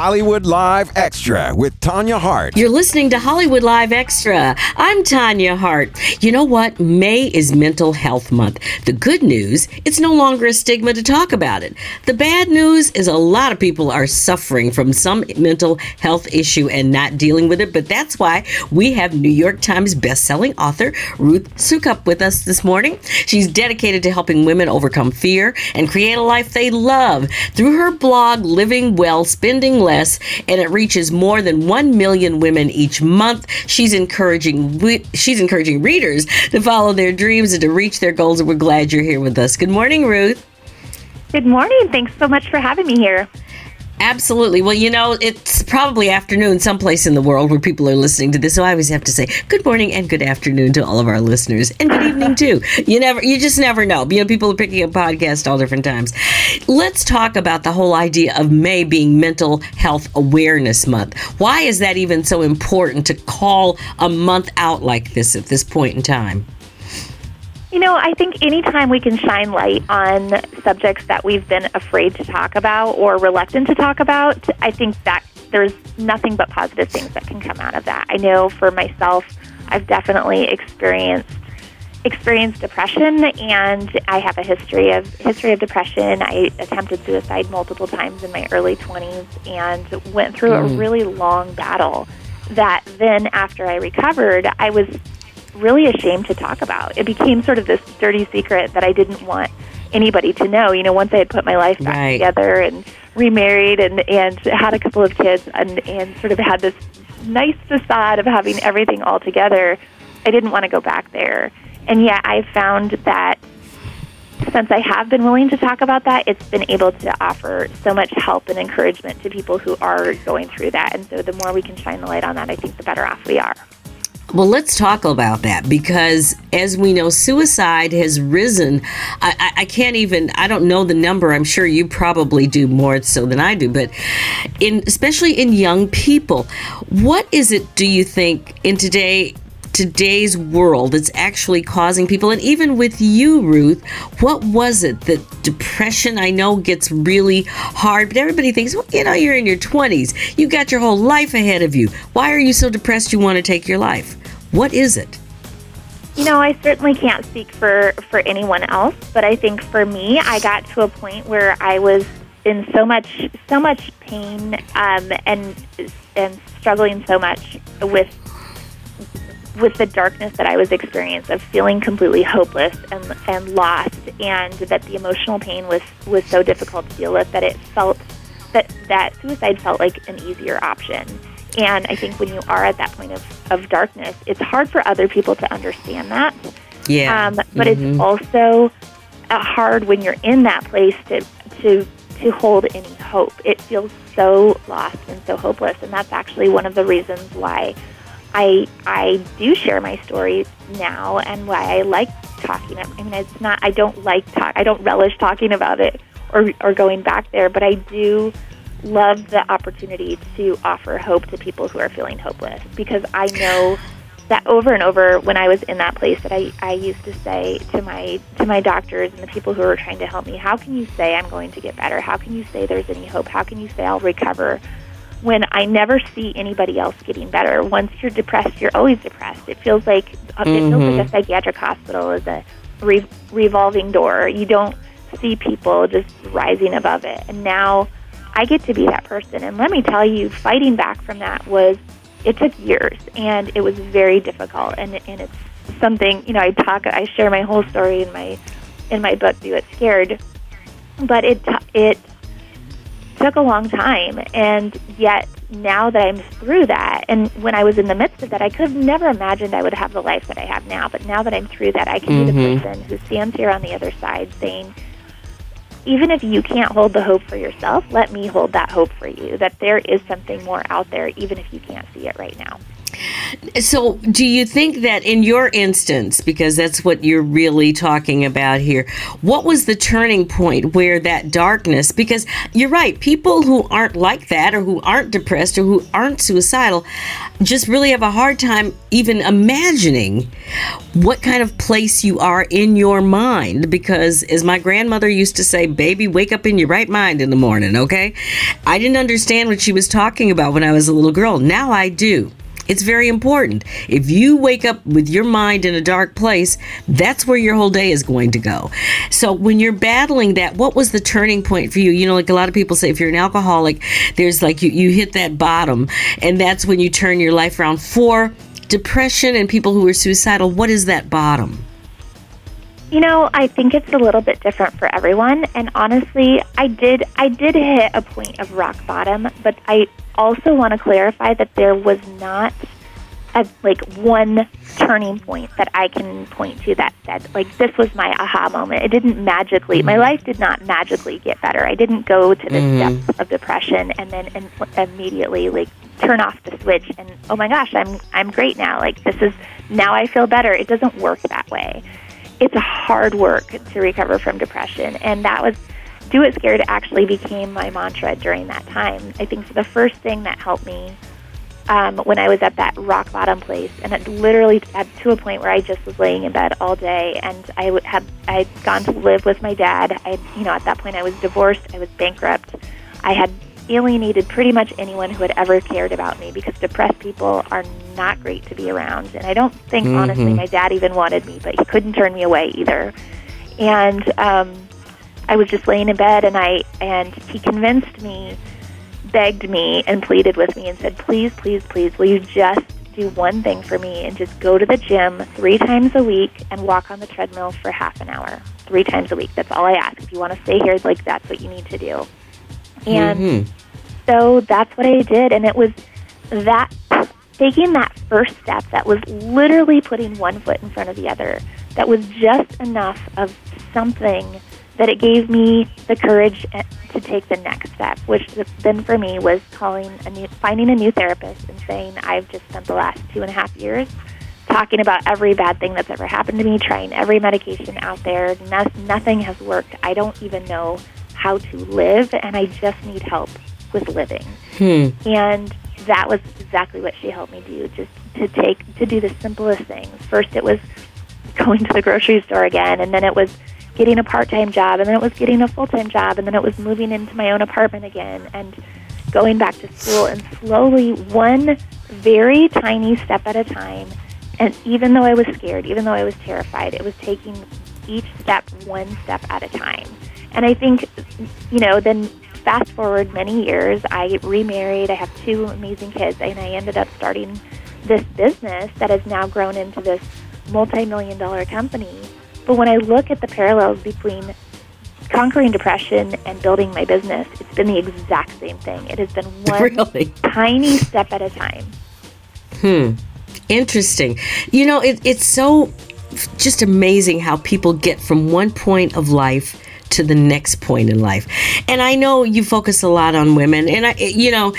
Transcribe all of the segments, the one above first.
Hollywood Live Extra with Tanya Hart. You're listening to Hollywood Live Extra. I'm Tanya Hart. You know what? May is Mental Health Month. The good news, it's no longer a stigma to talk about it. The bad news is a lot of people are suffering from some mental health issue and not dealing with it, but that's why we have New York Times bestselling author Ruth Soukup with us this morning. She's dedicated to helping women overcome fear and create a life they love through her blog Living Well, Spending Less, and it reaches more than 1 million women each month. She's encouraging she's encouraging readers to follow their dreams and to reach their goals and we're glad you're here with us. Good morning, Ruth. Good morning. Thanks so much for having me here. Absolutely. Well, you know, it's probably afternoon someplace in the world where people are listening to this. So I always have to say good morning and good afternoon to all of our listeners and good evening too. You never, you just never know. You know, people are picking up podcasts all different times. Let's talk about the whole idea of May being Mental Health Awareness Month. Why is that even so important to call a month out like this at this point in time? You know, I think anytime we can shine light on subjects that we've been afraid to talk about or reluctant to talk about, I think that there's nothing but positive things that can come out of that. I know for myself, I've definitely experienced experienced depression and I have a history of history of depression. I attempted suicide multiple times in my early 20s and went through mm. a really long battle that then after I recovered, I was really ashamed to talk about. It became sort of this dirty secret that I didn't want anybody to know. You know, once I had put my life back right. together and remarried and and had a couple of kids and and sort of had this nice facade of having everything all together, I didn't want to go back there. And yet I found that since I have been willing to talk about that, it's been able to offer so much help and encouragement to people who are going through that. And so the more we can shine the light on that, I think the better off we are. Well, let's talk about that because, as we know, suicide has risen. I, I, can't even, I don't know the number. I'm sure you probably do more so than I do, but in especially in young people, what is it, do you think, in today today's world that's actually causing people and even with you ruth what was it that depression i know gets really hard but everybody thinks well you know you're in your 20s you got your whole life ahead of you. Why are you so depressed you want to take your life? What is it? You know, I certainly can't speak for for anyone else, but I think for me, I got to a point where I was in so much so much pain um, and and struggling so much with with the darkness that I was experiencing of feeling completely hopeless and and lost, and that the emotional pain was was so difficult to deal with that it felt that that suicide felt like an easier option. And I think when you are at that point of, of darkness, it's hard for other people to understand that. Yeah. Um, but mm-hmm. it's also uh, hard when you're in that place to to to hold any hope. It feels so lost and so hopeless, and that's actually one of the reasons why I I do share my stories now and why I like talking. I mean, it's not I don't like talk. I don't relish talking about it or or going back there, but I do love the opportunity to offer hope to people who are feeling hopeless because I know that over and over when I was in that place that I, I used to say to my to my doctors and the people who were trying to help me, how can you say I'm going to get better? How can you say there's any hope? How can you say I'll recover? When I never see anybody else getting better. Once you're depressed, you're always depressed. It feels like mm-hmm. it feels like a mm-hmm. psychiatric hospital is a re- revolving door. You don't see people just rising above it. And now I get to be that person. And let me tell you, fighting back from that was it took years and it was very difficult. And and it's something you know I talk I share my whole story in my in my book Do It Scared. But it it took a long time. And yet, now that I'm through that, and when I was in the midst of that, I could have never imagined I would have the life that I have now. But now that I'm through that, I can mm-hmm. be the mm-hmm. person who stands here on the other side saying, even if you can't hold the hope for yourself, let me hold that hope for you that there is something more out there, even if you can't see it right now. So, do you think that in your instance, because that's what you're really talking about here, what was the turning point where that darkness? Because you're right, people who aren't like that or who aren't depressed or who aren't suicidal just really have a hard time even imagining what kind of place you are in your mind. Because, as my grandmother used to say, baby, wake up in your right mind in the morning, okay? I didn't understand what she was talking about when I was a little girl. Now I do. It's very important. If you wake up with your mind in a dark place, that's where your whole day is going to go. So when you're battling that, what was the turning point for you? You know, like a lot of people say, if you're an alcoholic, there's like you, you hit that bottom, and that's when you turn your life around. For depression and people who are suicidal, what is that bottom? You know, I think it's a little bit different for everyone and honestly, I did I did hit a point of rock bottom, but I also want to clarify that there was not a like one turning point that I can point to that said like this was my aha moment. It didn't magically my life did not magically get better. I didn't go to the Mhm. depths of depression and then and immediately like turn off the switch and oh my gosh, I'm I'm great now. Like this is now I feel better. It doesn't work that way it's a hard work to recover from depression. And that was do it scared actually became my mantra during that time. I think the first thing that helped me um, when i was at that rock bottom place and it literally got to a point where i just was laying in bed all day and i would have i'd gone to live with my dad. I you know at that point i was divorced i was bankrupt. I had alienated pretty much anyone who had ever cared about me because depressed people are not great to be around. And I don't think, honestly, my dad even wanted me, but he couldn't turn me away either. And um, I was just laying in bed, and I and he convinced me, begged me, and pleaded with me, and said, "Please, please, please, will you just do one thing for me and just go to the gym three times a week and walk on the treadmill for half an hour, three times a week. That's all I ask. If you want to stay here, like that's what you need to do." And Mhm. so that's what I did, and it was that taking that first step that was literally putting one foot in front of the other. That was just enough of something that it gave me the courage eh, to take the next step, which then for me was calling a new, finding a new therapist and saying, I've just spent the last two and a half years talking about every bad thing that's ever happened to me, trying every medication out there. No, nothing has worked. I don't even know how to live, and I just need help with living. Hmm. And that was exactly what she helped me do, just to take to do the simplest things. First, it was going to the grocery store again, and then it was getting a part-time job, and then it was getting a full-time job, and then it was moving into my own apartment again, and going back to school, and slowly, one very tiny step at a time. And even though I was scared, even though I was terrified, it was taking each step one step at a time. And I think, you know, then fast forward many years, I remarried, I have two amazing kids, and I ended up starting this business that has now grown into this multi million dollar company. But when I look at the parallels between conquering depression and building my business, it's been the exact same thing. It has been one Really? tiny step at a time. Hmm. Interesting. You know, it, it's so just amazing how people get from one point of life to the next point in life. And I know you focus a lot on women and I you know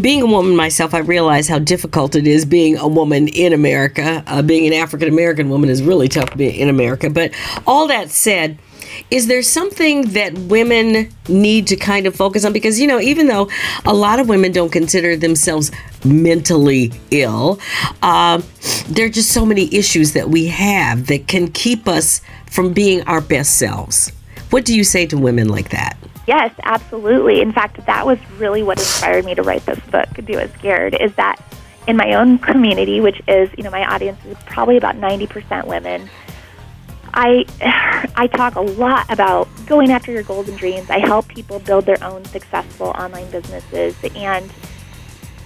being a woman myself I realize how difficult it is being a woman in America. Uh, being an African American woman is really tough in America. But all that said, is there something that women need to kind of focus on? Because, you know, even though a lot of women don't consider themselves mentally ill, uh, there are just so many issues that we have that can keep us from being our best selves. What do you say to women like that? Yes, absolutely. In fact, that was really what inspired me to write this book, Do It Scared, is that in my own community, which is, you know, my audience is probably about 90% women, I I talk a lot about going after your goals and dreams. I help people build their own successful online businesses and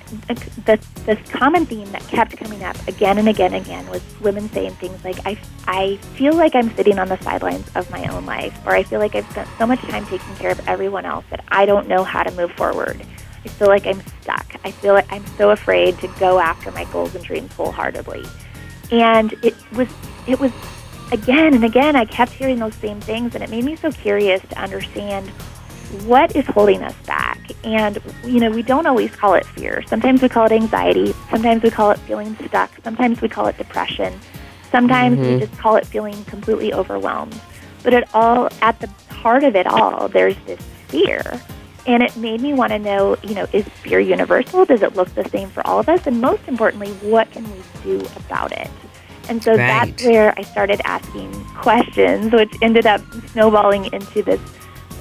the this common theme that kept coming up again and again and again was women saying things like I I feel like I'm sitting on the sidelines of my own life or I feel like I've spent so much time taking care of everyone else that I don't know how to move forward. I feel like I'm stuck. I feel like I'm so afraid to go after my goals and dreams wholeheartedly. And it was it was again and again I kept hearing those same things and it made me so curious to understand what is holding us back? And, you know, we don't always call it fear. Sometimes we call it anxiety. Sometimes we call it feeling stuck. Sometimes we call it depression. Sometimes mm-hmm. we just call it feeling completely overwhelmed. But at all, at the heart of it all, there's this fear. And it made me want to know, you know, is fear universal? Does it look the same for all of us? And most importantly, what can we do about it? And so right. that's where I started asking questions, which ended up snowballing into this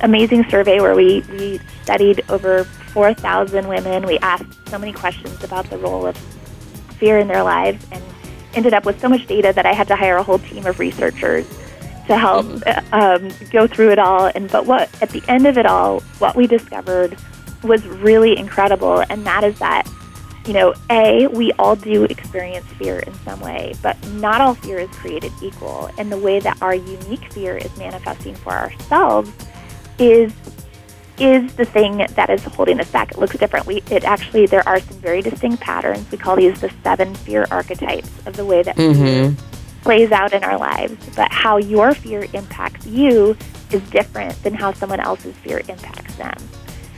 amazing survey where we, we studied over 4,000 women. We asked so many questions about the role of fear in their lives and ended up with so much data that I had to hire a whole team of researchers to help mm-hmm. um, go through it all. And but what at the end of it all, what we discovered was really incredible, and that is that you know, A, we all do experience fear in some way, but not all fear is created equal. And the way that our unique fear is manifesting for ourselves is is the thing that is holding us back. It looks different. We, it actually, there are some very distinct patterns. We call these the seven fear archetypes of the way that mm-hmm. fear plays out in our lives. But how your fear impacts you is different than how someone else's fear impacts them.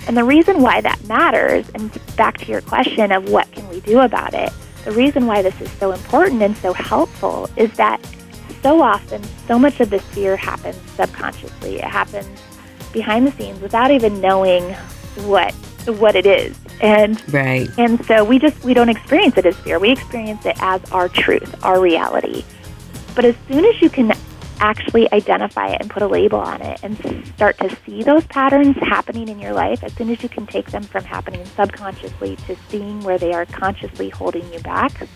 And the reason why that matters, and back to your question of what can we do about it, the reason why this is so important and so helpful is that so often, so much of this fear happens subconsciously. It happens behind the scenes without even knowing what what it is. And right. and so we just we don't experience it as fear. We experience it as our truth, our reality. But as soon as you can actually identify it and put a label on it and start to see those patterns happening in your life, as soon as you can take them from happening subconsciously to seeing where they are consciously holding you back,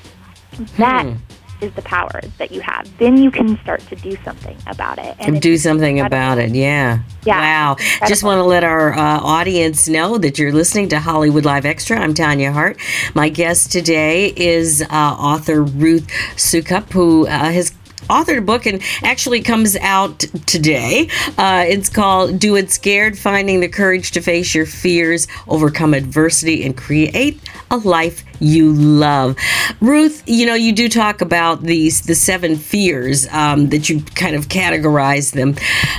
that hmm. Is the power that you have. Then you can start to do something about it. And do something about it, yeah. Yeah. Wow. Just want to let our uh, audience know that you're listening to Hollywood Live Extra. I'm Tanya Hart. My guest today is uh, author Ruth Soukup, who uh, has authored a book and actually comes out today. Uh, it's called Do It Scared Finding the Courage to Face Your Fears, Overcome Adversity, and Create a Life You Love. Ruth, you know, you do talk about these, the seven fears um, that you kind of categorize them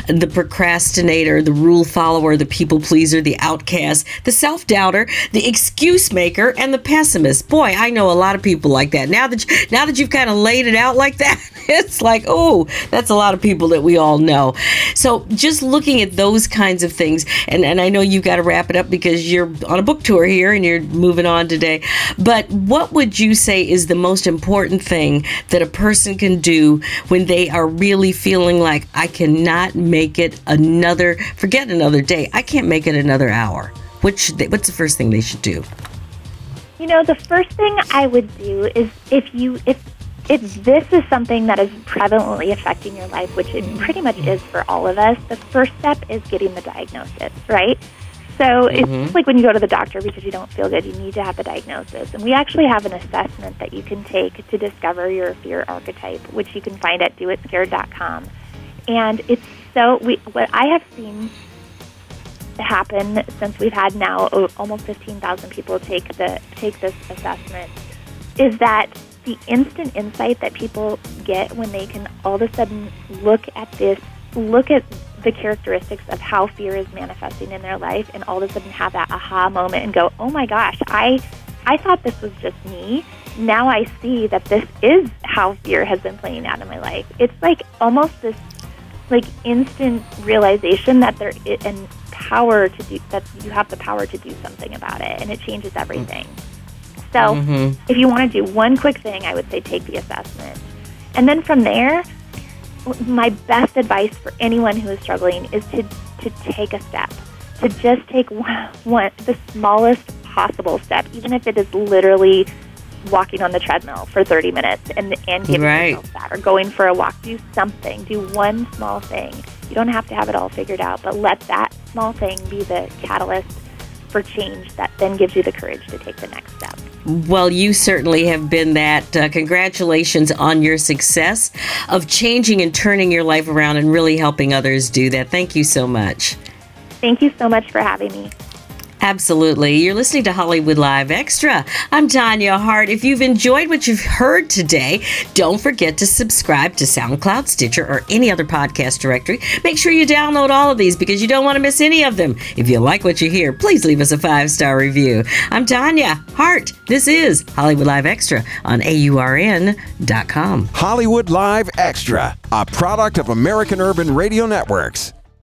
the procrastinator, the rule follower, the people pleaser, the outcast, the self doubter, the excuse maker, and the pessimist. Boy, I know a lot of people like that. Now that, you, now that you've kind of laid it out like that, it's like, oh, that's a lot of people that we all know. So just looking at those kinds of things, and, and I know you've got to wrap it up because you're on a book tour here and you're moving on today. But what would you say is the most important thing that a person can do when they are really feeling like, I cannot make it another, forget another day, I can't make it another hour? Which what's the first thing they should do? You know, the first thing I would do is if you if if this is something that is prevalently affecting your life, which it pretty much is for all of us, the first step is getting the diagnosis, right? So mm-hmm. it's like when you go to the doctor because you don't feel good, you need to have the diagnosis. And we actually have an assessment that you can take to discover your fear archetype, which you can find at doitscared.com. And it's so we what I have seen happen since we've had now almost 15,000 people take the take this assessment is that the instant insight that people get when they can all of a sudden look at this, look at the characteristics of how fear is manifesting in their life, and all of a sudden have that aha moment and go, "Oh my gosh, I, I thought this was just me. Now I see that this is how fear has been playing out in my life." It's like almost this, like instant realization that there is and power to do that. You have the power to do something about it, and it changes everything. So mm-hmm. if you want to do one quick thing, I would say take the assessment. And then from there, my best advice for anyone who is struggling is to, to take a step, to just take one, one, the smallest possible step, even if it is literally walking on the treadmill for 30 minutes and, and giving right. yourself that, or going for a walk. Do something. Do one small thing. You don't have to have it all figured out, but let that small thing be the catalyst for change that then gives you the courage to take the next step. Well, you certainly have been that. Uh, congratulations on your success of changing and turning your life around and really helping others do that. Thank you so much. Thank you so much for having me. Absolutely. You're listening to Hollywood Live Extra. I'm Tanya Hart. If you've enjoyed what you've heard today, don't forget to subscribe to SoundCloud, Stitcher, or any other podcast directory. Make sure you download all of these because you don't want to miss any of them. If you like what you hear, please leave us a five star review. I'm Tanya Hart. This is Hollywood Live Extra on AURN.com. Hollywood Live Extra, a product of American Urban Radio Networks.